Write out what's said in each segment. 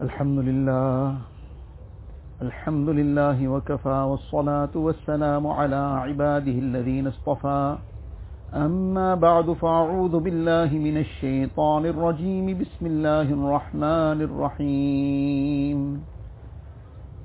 الحمد لله الحمد لله وكفى والصلاة والسلام على عباده الذين اصطفى. أما بعد فأعوذ بالله من الشيطان الرجيم. بسم الله الرحمن الرحيم.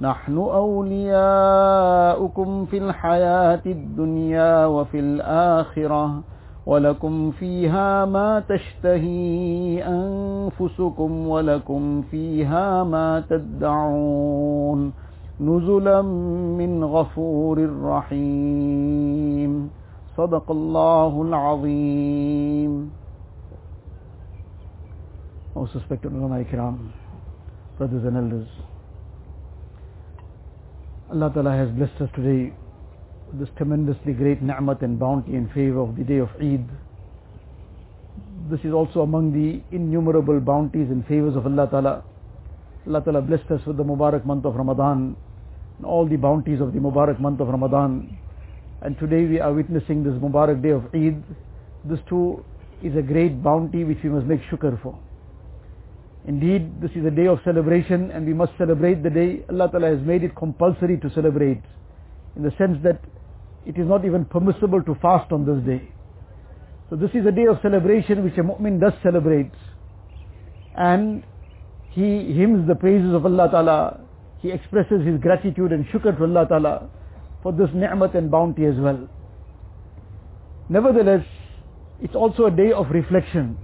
نحن أولياؤكم في الحياة الدنيا وفي الآخرة ولكم فيها ما تشتهي أنفسكم ولكم فيها ما تدعون. نزلا من غفور رحيم. صدق الله العظيم. Most respected ulama ikram, brothers and elders. Allah Ta'ala has blessed us today with this tremendously great ni'mat and bounty and favor of the day of Eid. This is also among the innumerable bounties and favors of Allah Ta'ala. Allah Ta'ala blessed us with the Mubarak month of Ramadan and all the bounties of the Mubarak month of Ramadan. And today we are witnessing this Mubarak day of Eid. This too is a great bounty which we must make shukr for. Indeed, this is a day of celebration and we must celebrate the day. Allah Ta'ala has made it compulsory to celebrate in the sense that it is not even permissible to fast on this day. So this is a day of celebration which a mu'min does celebrate. And he hymns the praises of Allah Ta'ala. He expresses his gratitude and shukr to Allah Ta'ala for this ni'mat and bounty as well. Nevertheless, it's also a day of reflection.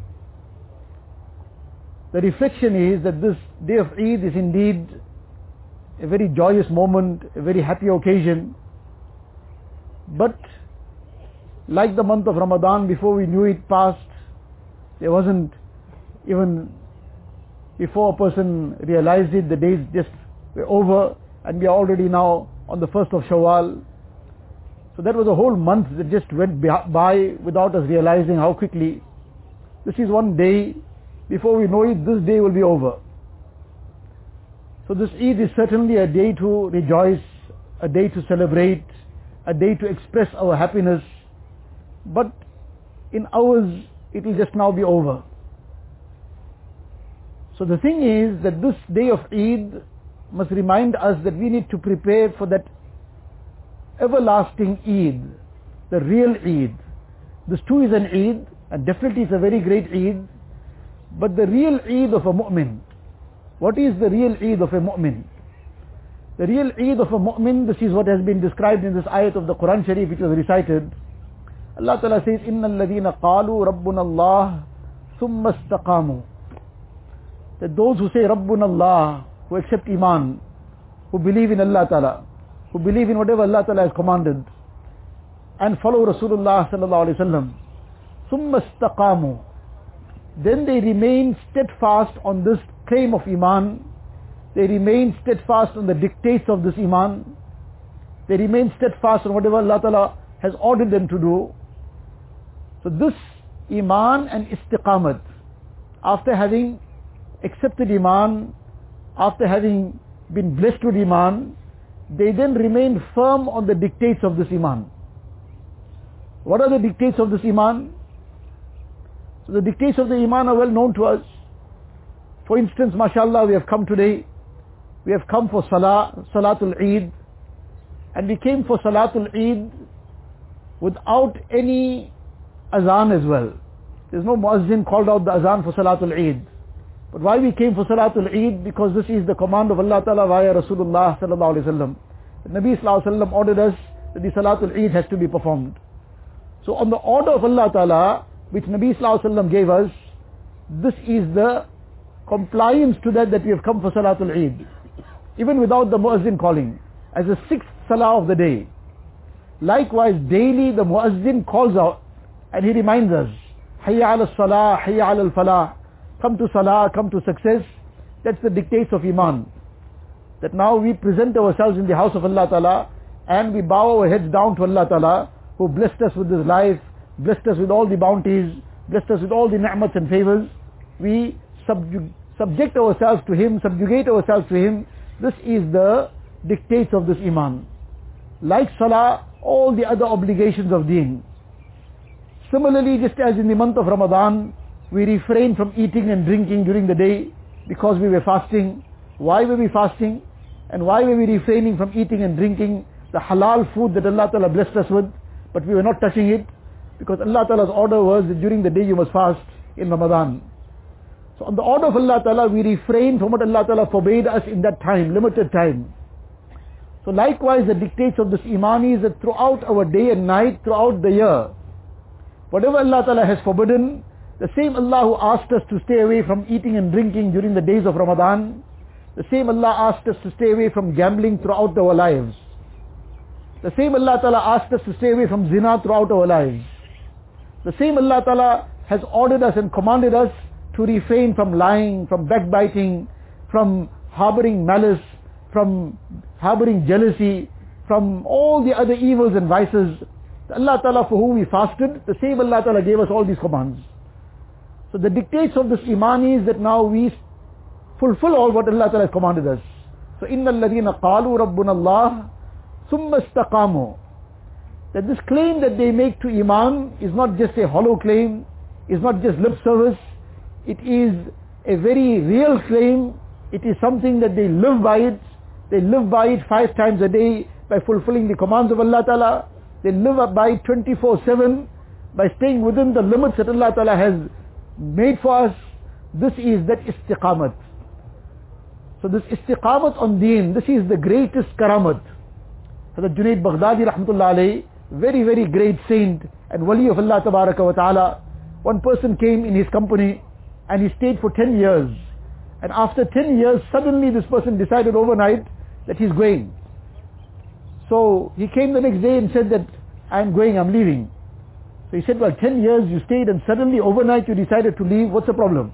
The reflection is that this day of Eid is indeed a very joyous moment, a very happy occasion. But like the month of Ramadan, before we knew it passed, there wasn't even before a person realized it, the days just were over and we are already now on the first of Shawwal. So that was a whole month that just went by without us realizing how quickly. This is one day before we know it, this day will be over. So this Eid is certainly a day to rejoice, a day to celebrate, a day to express our happiness. But in hours, it will just now be over. So the thing is that this day of Eid must remind us that we need to prepare for that everlasting Eid, the real Eid. This too is an Eid, and definitely it's a very great Eid, but the real Eid of a mu'min. What is the real Eid of a mu'min? The real Eid of a mu'min, this is what has been described in this ayat of the Quran Sharif which was recited. Allah Ta'ala says, إِنَّ الَّذِينَ قَالُوا رَبُّنَ اللَّهِ ثُمَّ اسْتَقَامُوا That those who say Rabbuna Allah, who accept Iman, who believe in Allah Ta'ala, who believe in whatever Allah Ta'ala has commanded, and follow Rasulullah Sallallahu Alaihi Wasallam, ثُمَّ اسْتَقَامُوا then they remain steadfast on this claim of Iman. They remain steadfast on the dictates of this Iman. They remain steadfast on whatever Allah Ta'ala has ordered them to do. So this Iman and Istiqamat, after having accepted Iman, after having been blessed with Iman, they then remain firm on the dictates of this Iman. What are the dictates of this Iman? So the dictates of the Iman are well known to us. For instance, mashallah, we have come today, we have come for Salah, Salatul Eid, and we came for Salatul Eid without any azan as well. There's no muazzin called out the azan for Salatul Eid. But why we came for Salatul Eid? Because this is the command of Allah Ta'ala via Rasulullah Sallallahu Alaihi Wasallam. Nabi Sallallahu Alaihi Wasallam ordered us that the Salatul Eid has to be performed. So on the order of Allah Ta'ala, which Nabi Wasallam gave us, this is the compliance to that that we have come for Salatul Eid. Even without the Muazzin calling. As a sixth Salah of the day. Likewise, daily the Muazzin calls out and he reminds us, Hayya ala Salah, Hayya ala Falah. Come to Salah, come to success. That's the dictates of Iman. That now we present ourselves in the house of Allah Ta'ala and we bow our heads down to Allah Ta'ala who blessed us with this life, blessed us with all the bounties, blessed us with all the ni'mats and favors. We subjug- subject ourselves to Him, subjugate ourselves to Him. This is the dictates of this Iman. Like Salah, all the other obligations of deen. Similarly, just as in the month of Ramadan, we refrain from eating and drinking during the day because we were fasting. Why were we fasting? And why were we refraining from eating and drinking the halal food that Allah Ta'ala blessed us with, but we were not touching it? Because Allah Ta'ala's order was that during the day you must fast in Ramadan. So on the order of Allah Ta'ala, we refrain from what Allah Ta'ala forbade us in that time, limited time. So likewise, the dictates of this Iman is that throughout our day and night, throughout the year, whatever Allah Ta'ala has forbidden, the same Allah who asked us to stay away from eating and drinking during the days of Ramadan, the same Allah asked us to stay away from gambling throughout our lives. The same Allah Ta'ala asked us to stay away from zina throughout our lives. The same Allah Ta'ala has ordered us and commanded us to refrain from lying, from backbiting, from harboring malice, from harboring jealousy, from all the other evils and vices. Allah Ta'ala for whom we fasted, the same Allah Ta'ala gave us all these commands. So the dictates of this iman is that now we fulfill all what Allah Ta'ala has commanded us. So إِنَّ الَّذِينَ قَالُوا رَبُّنَ اللَّهِ ثُمَّ اسْتَقَامُوا that this claim that they make to Iman is not just a hollow claim, is not just lip service, it is a very real claim, it is something that they live by it, they live by it five times a day by fulfilling the commands of Allah Ta'ala, they live by it 24-7 by staying within the limits that Allah Ta'ala has made for us, this is that istiqamat. So this istiqamat on deen, this is the greatest karamat. Hazrat Junaid Baghdadi rahmatullah alayhi, very very great saint and wali of Allah wa ta'ala. One person came in his company and he stayed for 10 years. And after 10 years, suddenly this person decided overnight that he's going. So he came the next day and said that I'm going, I'm leaving. So he said, well 10 years you stayed and suddenly overnight you decided to leave, what's the problem?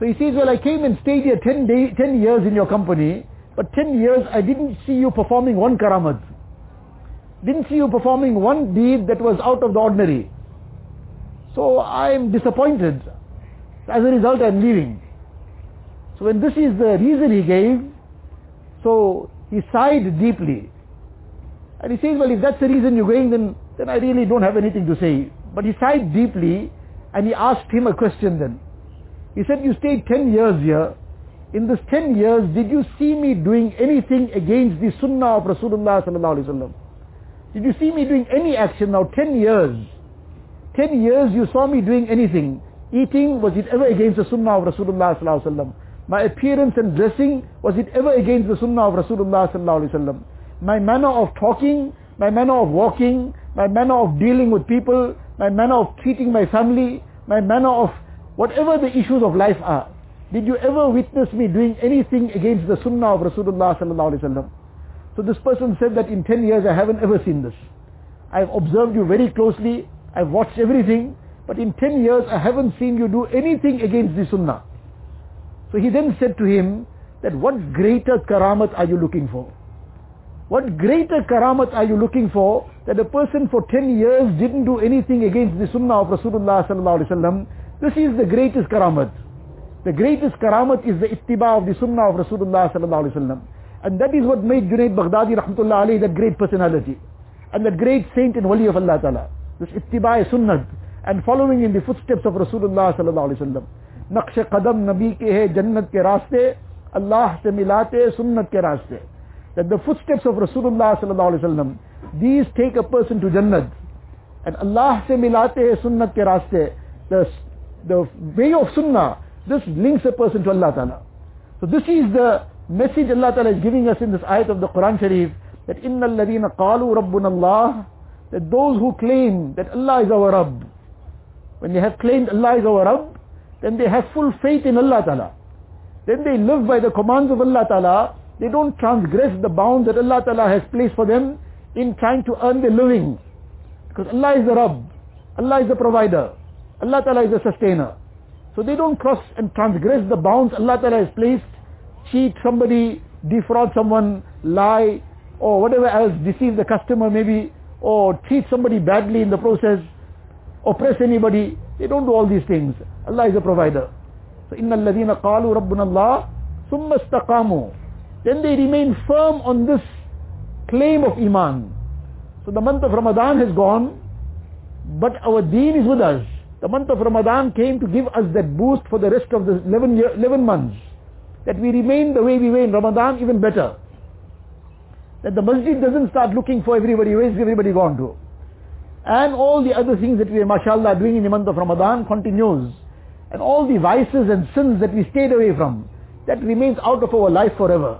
So he says, well I came and stayed here 10, day, 10 years in your company, but 10 years I didn't see you performing one karamat. Didn't see you performing one deed that was out of the ordinary. So I'm disappointed. As a result I'm leaving. So when this is the reason he gave, so he sighed deeply. And he says, well if that's the reason you're going then, then I really don't have anything to say. But he sighed deeply and he asked him a question then. He said, you stayed 10 years here. In this 10 years, did you see me doing anything against the sunnah of Rasulullah sallallahu alaihi wasallam? Did you see me doing any action now 10 years? 10 years you saw me doing anything. Eating, was it ever against the sunnah of Rasulullah sallallahu alaihi wasallam? My appearance and dressing, was it ever against the sunnah of Rasulullah sallallahu alaihi wasallam? My manner of talking, my manner of walking, my manner of dealing with people, my manner of treating my family, my manner of whatever the issues of life are. Did you ever witness me doing anything against the sunnah of Rasulullah sallallahu alaihi wasallam? So this person said that in 10 years I haven't ever seen this. I've observed you very closely, I've watched everything, but in 10 years I haven't seen you do anything against the sunnah. So he then said to him that what greater karamat are you looking for? What greater karamat are you looking for that a person for 10 years didn't do anything against the sunnah of Rasulullah sallallahu alaihi wasallam? This is the greatest karamat. The greatest karamat is the ittiba of the sunnah of Rasulullah sallallahu alaihi wasallam. And that is what made Junaid Baghdadi rahmatullah alayhi the great personality and the great saint and wali of Allah ta'ala. This ittiba'i sunnah and following in the footsteps of Rasulullah sallallahu alayhi wa sallam. نقش قدم نبی کے ہے جنت کے راستے اللہ سے ملاتے سنت کے راستے that the footsteps of Rasulullah sallallahu alayhi wa sallam these take a person to Jannat and Allah سے ملاتے ہیں سنت کے راستے the, the way of sunnah this links a person to Allah ta'ala so this is the message Allah ta'ala is giving us in this ayat of the Quran Sharif that inna rabbuna Allah that those who claim that Allah is our Rabb when they have claimed Allah is our Rabb then they have full faith in Allah ta'ala then they live by the commands of Allah ta'ala they don't transgress the bounds that Allah Ta'ala has placed for them in trying to earn their living. Because Allah is the Rabb. Allah is the provider. Allah Ta'ala is the sustainer. So they don't cross and transgress the bounds Allah Ta'ala has placed, cheat somebody, defraud someone, lie, or whatever else, deceive the customer maybe, or treat somebody badly in the process, oppress anybody. They don't do all these things. Allah is a provider. So, إِنَّ الَّذِينَ قَالُوا رَبُّنَا اللَّهِ ثُمَّ اسْتَقَامُوا Then they remain firm on this claim of Iman. So the month of Ramadan has gone, but our deen is with us. The month of Ramadan came to give us that boost for the rest of the 11, year, 11 months. That we remain the way we were in Ramadan, even better. That the masjid doesn't start looking for everybody, where's everybody gone to? And all the other things that we are, mashallah, doing in the month of Ramadan continues. And all the vices and sins that we stayed away from, that remains out of our life forever.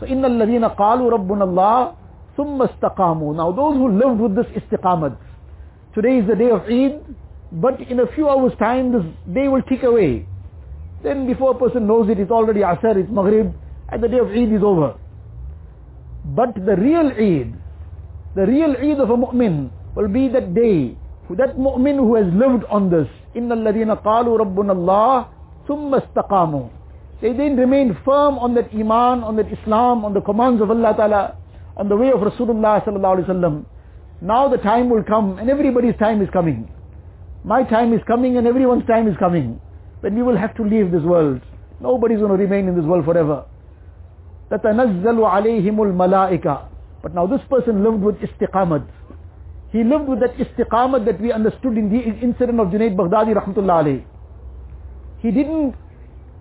So, إِنَّ الَّذِينَ قَالُوا رَبُّنَا اللَّهِ ثُمَّ اسْتَقَامُوا Now those who lived with this istiqamat, today is the day of Eid, but in a few hours time this day will tick away. Then before a person knows it, it's already Asr, it's Maghrib, and the day of Eid is over. But the real Eid, the real Eid of a mu'min will be that day, that mu'min who has lived on this. إِنَّ الَّذِينَ قَالُوا رَبُّنَا اللَّهِ ثُمَّ اسْتَقَامُوا They then remain firm on that Iman, on that Islam, on the commands of Allah Ta'ala, on the way of Rasulullah Sallallahu Alaihi Wasallam. Now the time will come, and everybody's time is coming. My time is coming, and everyone's time is coming. When we will have to leave this world. Nobody's going to remain in this world forever. تَتَنَزَّلُ عَلَيْهِمُ الْمَلَائِكَةِ But now this person lived with istiqamat. He lived with that istiqamat that we understood in the incident of Junaid Baghdadi rahmatullah alayhi. He didn't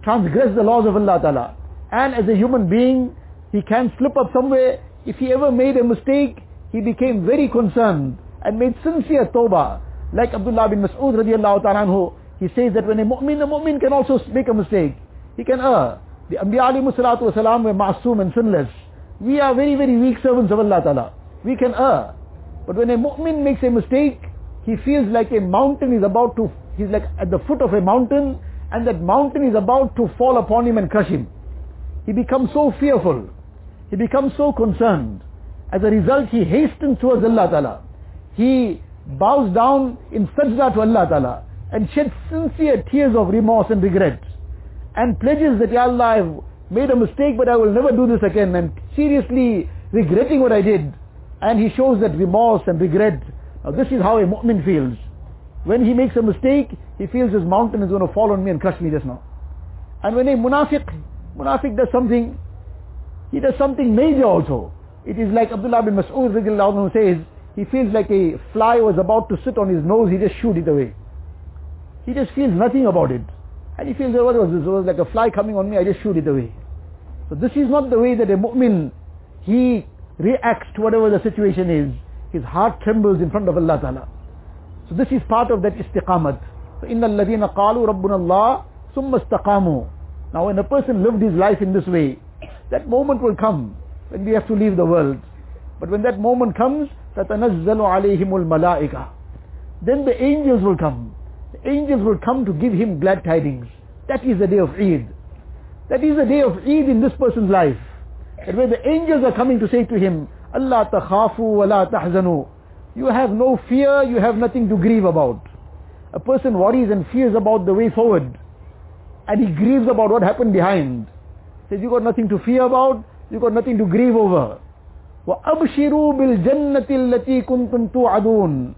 transgress the laws of Allah Ta'ala. And as a human being, he can slip up somewhere. If he ever made a mistake, he became very concerned and made sincere tawbah. Like Abdullah bin Mas'ud radiallahu ta'ala anhu, he says that when a mu'min, a mu'min can also make a mistake. He can err. The Anbiya alayhi salatu wasalam were ma'asum and sinless. We are very, very weak servants of Allah Ta'ala. We can err. But when a mu'min makes a mistake, he feels like a mountain is about to, he's like at the foot of a mountain and that mountain is about to fall upon him and crush him. He becomes so fearful. He becomes so concerned. As a result, he hastens towards Allah Ta'ala. He bows down in sajda to Allah Ta'ala and sheds sincere tears of remorse and regret and pledges that, Ya Allah, I've made a mistake but I will never do this again and seriously regretting what I did. And he shows that remorse and regret. Now this is how a mu'min feels. When he makes a mistake, he feels his mountain is going to fall on me and crush me just now. And when a munafiq, munafiq does something, he does something major also. It is like Abdullah bin Mas'ud says, he feels like a fly was about to sit on his nose, he just shoot it away. He just feels nothing about it. And he feels, what was this? It was like a fly coming on me, I just shoot it away. So this is not the way that a mu'min, he reacts to whatever the situation is. His heart trembles in front of Allah Ta'ala. So this is part of that istiqamat. So إِنَّ الَّذِينَ قَالُوا رَبُّنَا اللَّهِ ثُمَّ اسْتَقَامُوا Now when a person lived his life in this way, that moment will come when we have to leave the world. But when that moment comes, تَتَنَزَّلُ عَلَيْهِمُ الْمَلَائِكَةِ Then the angels will come. The angels will come to give him glad tidings. That is the day of Eid. That is the day of Eid in this person's life. And where the angels are coming to say to him, Allah takhafu wa la tahzanu. You have no fear, you have nothing to grieve about. A person worries and fears about the way forward. And he grieves about what happened behind. Says, you got nothing to fear about, you got nothing to grieve over. وَأَبْشِرُوا بِالْجَنَّةِ الَّتِي كُنْتُمْ تُوعَدُونَ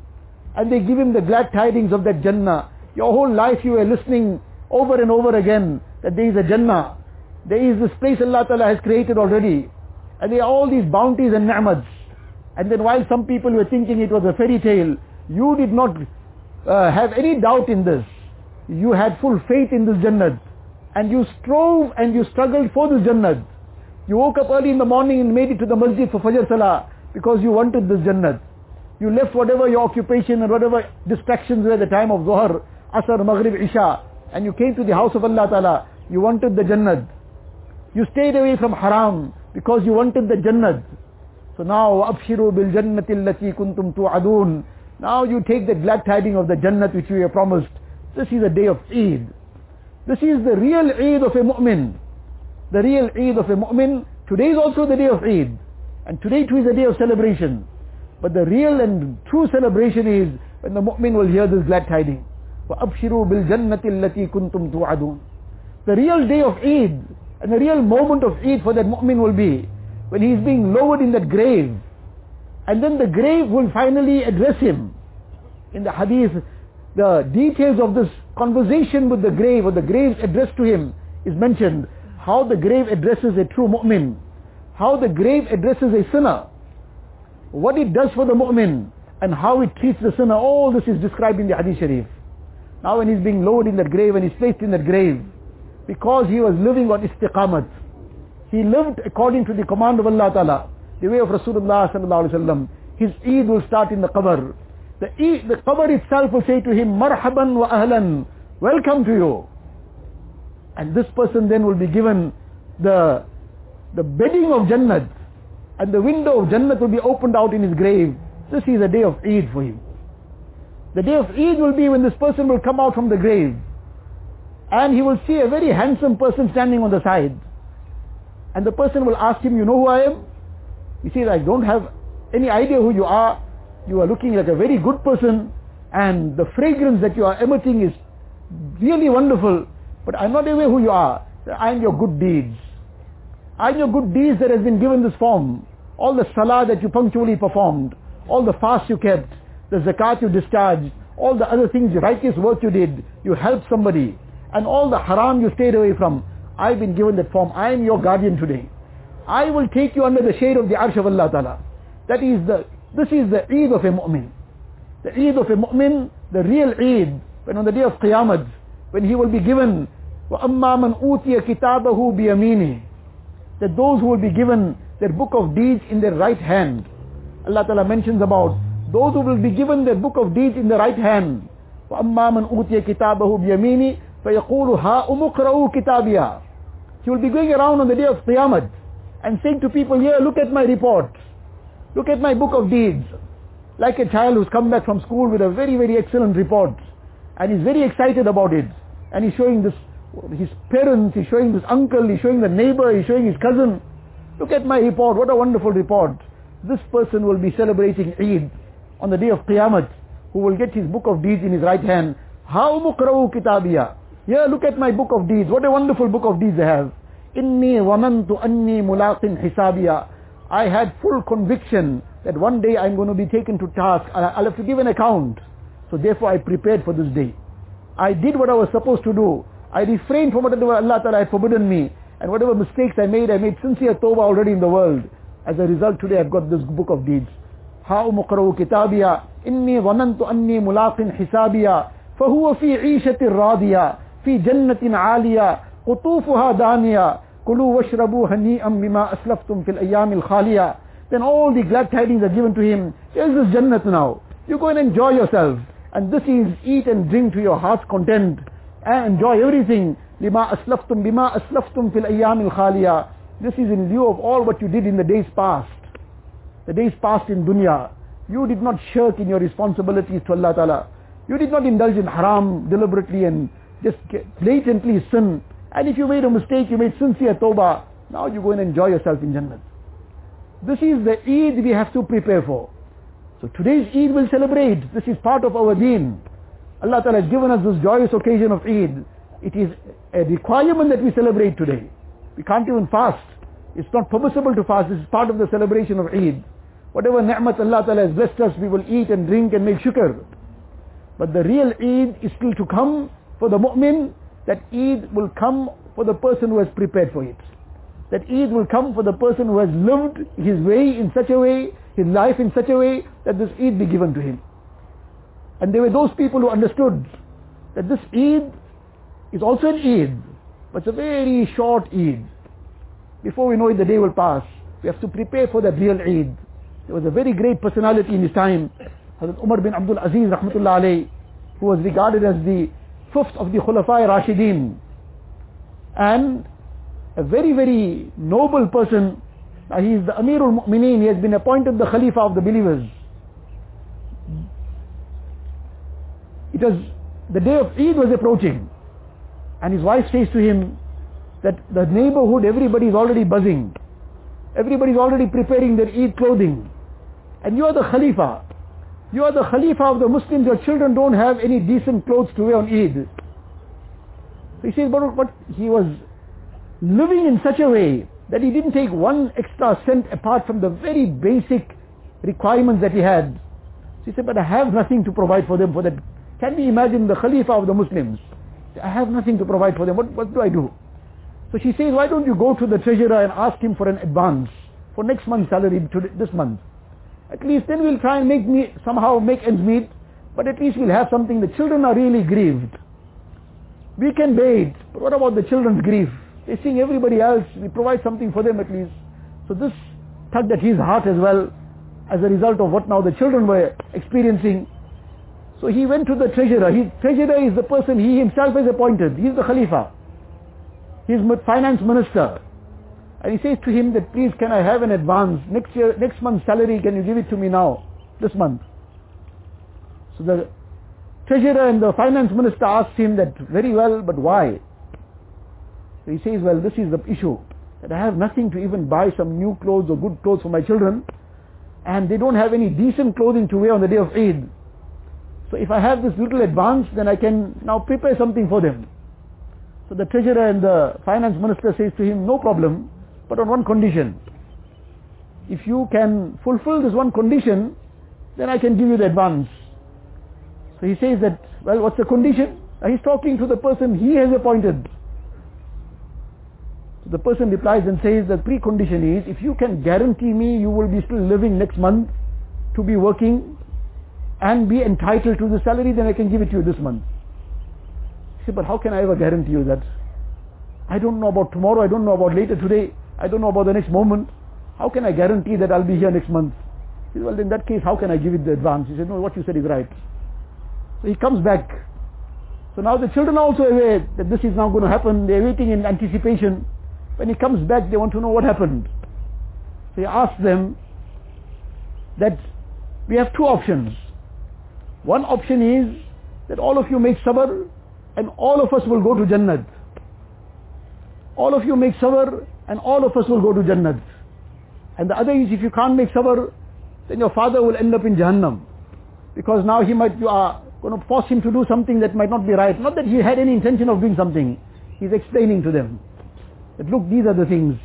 and they give him the glad tidings of that Jannah. Your whole life you were listening over and over again that there is a Jannah. There is this place Allah Ta'ala has created already. And there are all these bounties and ni'mats. And then while some people were thinking it was a fairy tale, you did not uh, have any doubt in this. You had full faith in this Jannah. And you strove and you struggled for this Jannah. You woke up early in the morning and made it to the masjid for Fajr Salah because you wanted this Jannah. You left whatever your occupation and whatever distractions were at the time of Zohar, Asr, Maghrib, Isha. And you came to the house of Allah Ta'ala. You wanted the Jannat. You stayed away from haram because you wanted the Jannat. So now, Abshiru bil Jannati allati kuntum tu'adun. Now you take the glad tidings of the Jannat which you have promised. This is a day of Eid. This is the real Eid of a mu'min. The real Eid of a mu'min. Today is also the day of Eid. And today too is a day of celebration. But the real and true celebration is when the mu'min will hear this glad tiding. وَأَبْشِرُوا بِالْجَنَّةِ الَّتِي كُنْتُمْ تُوعَدُونَ The real day of Eid and the real moment of Eid for that mu'min will be when he is being lowered in that grave, and then the grave will finally address him. In the hadith, the details of this conversation with the grave or the grave's address to him is mentioned. How the grave addresses a true mu'min. How the grave addresses a sinner. what it does for the mu'min and how it treats the sinner. All this is described in the hadith sharif. Now when he's being lowered in that grave and he's placed in that grave, because he was living on istiqamat, he lived according to the command of Allah Ta'ala, the way of Rasulullah Sallallahu Alaihi Wasallam, his Eid will start in the qabr. The, Eid, the qabr itself will say to him, Marhaban wa ahlan, welcome to you. And this person then will be given the, the bedding of Jannat, and the window of Jannat will be opened out in his grave. This is a day of Eid for him. The day of Eid will be when this person will come out from the grave and he will see a very handsome person standing on the side. And the person will ask him, you know who I am? He says, I don't have any idea who you are. You are looking like a very good person and the fragrance that you are emitting is really wonderful, but I'm not aware who you are. I'm your good deeds. I'm your good deeds that has been given this form. All the salah that you punctually performed, all the fast you kept, the zakat you discharged, all the other things, the righteous work you did, you helped somebody, and all the haram you stayed away from. I've been given that form. I am your guardian today. I will take you under the shade of the arsh of Allah Ta'ala. That is the, this is the Eid of a mu'min. The Eid of a mu'min, the real Eid, when on the day of Qiyamah, when he will be given, وَأَمَّا مَنْ أُوتِيَ كِتَابَهُ بِيَمِينِهِ That those who will be given their book of deeds in their right hand. Allah Ta'ala mentions about those who will be given their book of deeds in the right hand. وَأَمَّا مَنْ أُوتِيَ كِتَابَهُ بِيَمِينِهِ فَيَقُولُ هَا أُمُقْرَأُوا كِتَابِيَا He will be going around on the day of Qiyamah and saying to people, here, look at my report. Look at my book of deeds. Like a child who's come back from school with a very, very excellent report. And he's very excited about it. And he's showing this, his parents, he's showing this uncle, he's showing the neighbor, he's showing his cousin. Look at my report, what a wonderful report. This person will be celebrating Eid on the day of Qiyamah, who will get his book of deeds in his right hand. How mukra'u kitabiya. Here, look at my book of deeds. What a wonderful book of deeds I have. Inni wamantu anni mulaqin hisabiya. I had full conviction that one day I'm going to be taken to task. I'll have to give an account. So therefore I prepared for this day. I did what I was supposed to do. I refrained from whatever Allah Ta'ala had forbidden me. And whatever mistakes I made, I made sincere tawbah already in the world. As a result, today I've got this book of deeds. ها مقرأ كتابيا إني ظننت أني ملاق حسابيا فهو في عيشة راضية في جنة عالية قطوفها دانية كلوا واشربوا هنيئا بما أسلفتم في الأيام الخالية Then all the glad tidings are given to him. Here's this Jannat now. You go and enjoy yourself. And this is eat and drink to your heart's content. and enjoy everything. Lima aslaftum bima aslaftum fil ayyam al This is in lieu of all what you did in the days past. The days past in dunya. You did not shirk in your responsibilities to Allah Ta'ala. You did not indulge in haram deliberately and just blatantly sin. And if you made a mistake, you made sincere tawbah. Now you go and enjoy yourself in Jannah. This is the Eid we have to prepare for. So today's Eid will celebrate. This is part of our deen. Allah Ta'ala has given us this joyous occasion of Eid. It is a requirement that we celebrate today. We can't even fast. It's not permissible to fast. This is part of the celebration of Eid. Whatever ni'mat Allah Ta'ala has blessed us, we will eat and drink and make shukr. But the real Eid is still to come for the mu'min. That Eid will come for the person who has prepared for it. That Eid will come for the person who has lived his way in such a way, his life in such a way, that this Eid be given to him. And there were those people who understood that this Eid is also an Eid, but it's a very short Eid. Before we know it, the day will pass. We have to prepare for the real Eid. There was a very great personality in his time, Hazrat Umar bin Abdul Aziz rahmatullah alayh, who was regarded as the fifth of the Khulafai Rashidin. And a very, very noble person. he is the Amirul Mu'mineen. He has been appointed the Khalifa of the believers. It was, the day of Eid was approaching. And his wife says to him that the neighborhood, everybody is already buzzing. Everybody is already preparing their Eid clothing. And you are the Khalifa. You are the Khalifa of the Muslims. Your children don't have any decent clothes to wear on Eid. So he says, but, but he was living in such a way that he didn't take one extra cent apart from the very basic requirements that he had. So he said, but I have nothing to provide for them for that. Can we imagine the Khalifa of the Muslims? I have nothing to provide for them. What, what do I do? So she says, why don't you go to the treasurer and ask him for an advance for next month's salary this month? At least then we'll try and make me somehow make ends meet, but at least we'll have something. The children are really grieved. We can bear it, but what about the children's grief? They're seeing everybody else. We provide something for them at least. So this tugged at his heart as well as a result of what now the children were experiencing. So he went to the treasurer. His treasurer is the person he himself has appointed. He's the Khalifa. He's finance minister. And he says to him that please can I have an advance? Next year, next month's salary, can you give it to me now? This month. So the treasurer and the finance minister asked him that very well, but why? So he says, well, this is the issue. That I have nothing to even buy some new clothes or good clothes for my children. And they don't have any decent clothing to wear on the day of Eid. So if I have this little advance, then I can now prepare something for them. So the treasurer and the finance minister says to him, no problem, but on one condition. If you can fulfill this one condition, then I can give you the advance. So he says that, well, what's the condition? He's talking to the person he has appointed. So the person replies and says the precondition is if you can guarantee me you will be still living next month to be working and be entitled to the salary, then I can give it to you this month. He said, but how can I ever guarantee you that? I don't know about tomorrow, I don't know about later today, I don't know about the next moment. How can I guarantee that I'll be here next month? He said, well in that case, how can I give it the advance? He said, no, what you said is right. So he comes back. So now the children are also aware that this is now going to happen. They're waiting in anticipation. When he comes back, they want to know what happened. So he asks them that we have two options. One option is that all of you make sabr and all of us will go to Jannat. All of you make sabr and all of us will go to Jannat. And the other is if you can't make sabr, then your father will end up in Jahannam. Because now he might, you are going to force him to do something that might not be right. Not that he had any intention of doing something. He's explaining to them that look, these are the things.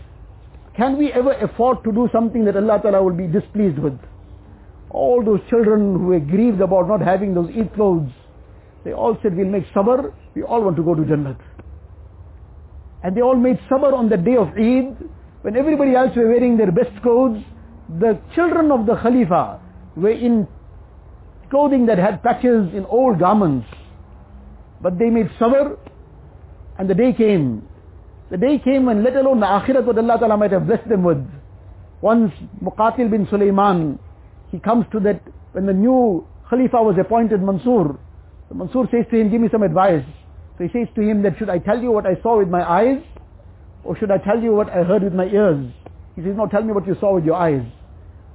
Can we ever afford to do something that Allah Ta'ala will be displeased with? All those children who were grieved about not having those Eid clothes, they all said, we'll make sabr, we all want to go to Jannat. And they all made sabr on the day of Eid, when everybody else were wearing their best clothes, the children of the Khalifa were in clothing that had patches in old garments. But they made sabr, and the day came the day came when let alone the akhirat what Allah Ta'ala might have blessed them with. Once Muqatil bin Sulaiman, he comes to that, when the new Khalifa was appointed, Mansur, Mansur says to him, give me some advice. So he says to him that should I tell you what I saw with my eyes, or should I tell you what I heard with my ears? He says, no, tell me what you saw with your eyes.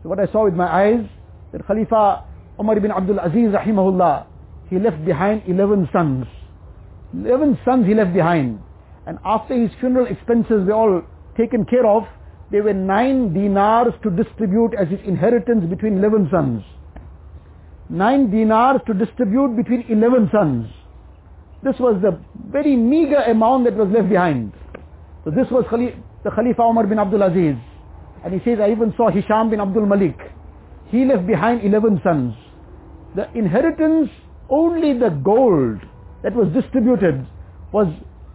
So what I saw with my eyes, that Khalifa Umar ibn Abdul Aziz rahimahullah, he left behind 11 sons. 11 sons he left behind. And after his funeral expenses were all taken care of, there were nine dinars to distribute as his inheritance between 11 sons. Nine dinars to distribute between 11 sons. This was the very meager amount that was left behind. So this was the Khalifa Umar bin Abdul Aziz. And he says, I even saw Hisham bin Abdul Malik. He left behind 11 sons. The inheritance, only the gold that was distributed was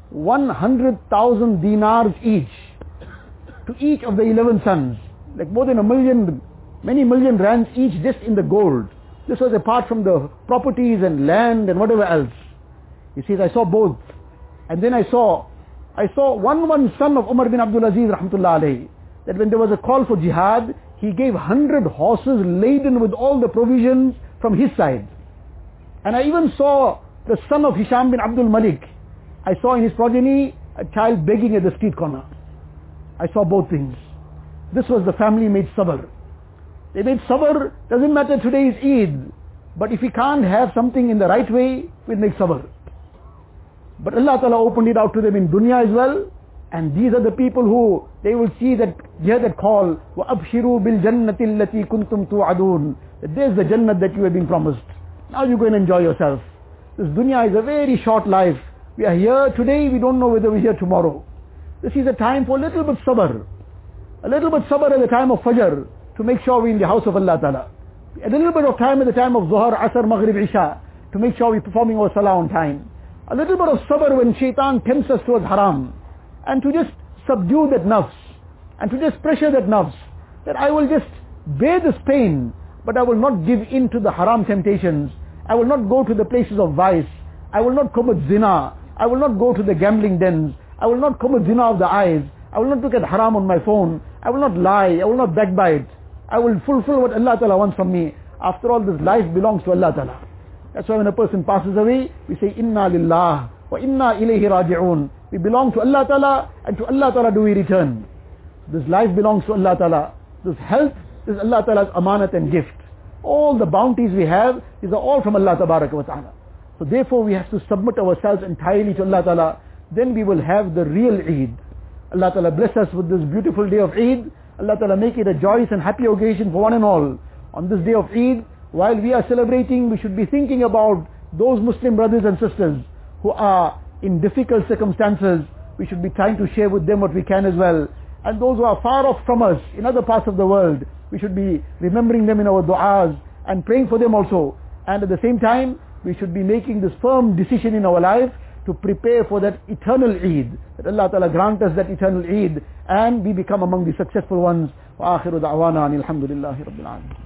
100,000 dinars each to each of the 11 sons. Like more than a million, many million rands each just in the gold. This was apart from the properties and land and whatever else. He says, I saw both. And then I saw, I saw one one son of Umar bin Abdul Aziz that when there was a call for jihad, he gave hundred horses laden with all the provisions from his side. And I even saw the son of Hisham bin Abdul Malik, I saw in his progeny a child begging at the street corner. I saw both things. This was the family made sabr. They made sabr, doesn't matter today is Eid, but if we can't have something in the right way, we'll make sabr. But Allah Ta'ala opened it out to them in dunya as well, and these are the people who, they will see that, hear that call, وَأَبْشِرُوا بِالْجَنَّةِ الَّتِي كُنْتُمْ تُوعَدُونَ That there's the Jannah that you have been promised. Now you go and enjoy yourself. This dunya is a very short life. We are here today, we don't know whether we're here tomorrow. This is a time for a little bit of sabr. A little bit sabr at the time of Fajr to make sure we're in the house of Allah Ta'ala. A little bit of time at the time of Zuhar, Asr, Maghrib, Isha to make sure we're performing our salah on time. A little bit of sabr when shaitan tempts us towards haram. And to just subdue that nafs. And to just pressure that nafs. That I will just bear this pain, but I will not give in to the haram temptations. I will not go to the places of vice. I will not commit zina. I will not go to the gambling dens. I will not commit zina of the eyes. I will not look at haram on my phone. I will not lie. I will not backbite. I will fulfill what Allah Ta'ala wants from me. After all, this life belongs to Allah Ta'ala. That's why when a person passes away, we say, Inna lillah wa inna ilayhi raji'un. We belong to Allah Ta'ala and to Allah Ta'ala do we return. This life belongs to Allah Ta'ala. This health is Allah Ta'ala's amanat and gift. All the bounties we have, these are all from Allah Ta'ala. So therefore we have to submit ourselves entirely to Allah Ta'ala. Then we will have the real Eid. Allah Ta'ala bless us with this beautiful day of Eid. Allah Ta'ala make it a joyous and happy occasion for one and all. On this day of Eid, while we are celebrating, we should be thinking about those Muslim brothers and sisters who are in difficult circumstances. We should be trying to share with them what we can as well. And those who are far off from us in other parts of the world, we should be remembering them in our du'as and praying for them also. And at the same time, we should be making this firm decision in our life to prepare for that eternal Eid. That Allah Ta'ala grant us that eternal Eid and we become among the successful ones. وآخر دعوانا الحمد لله رب العالمين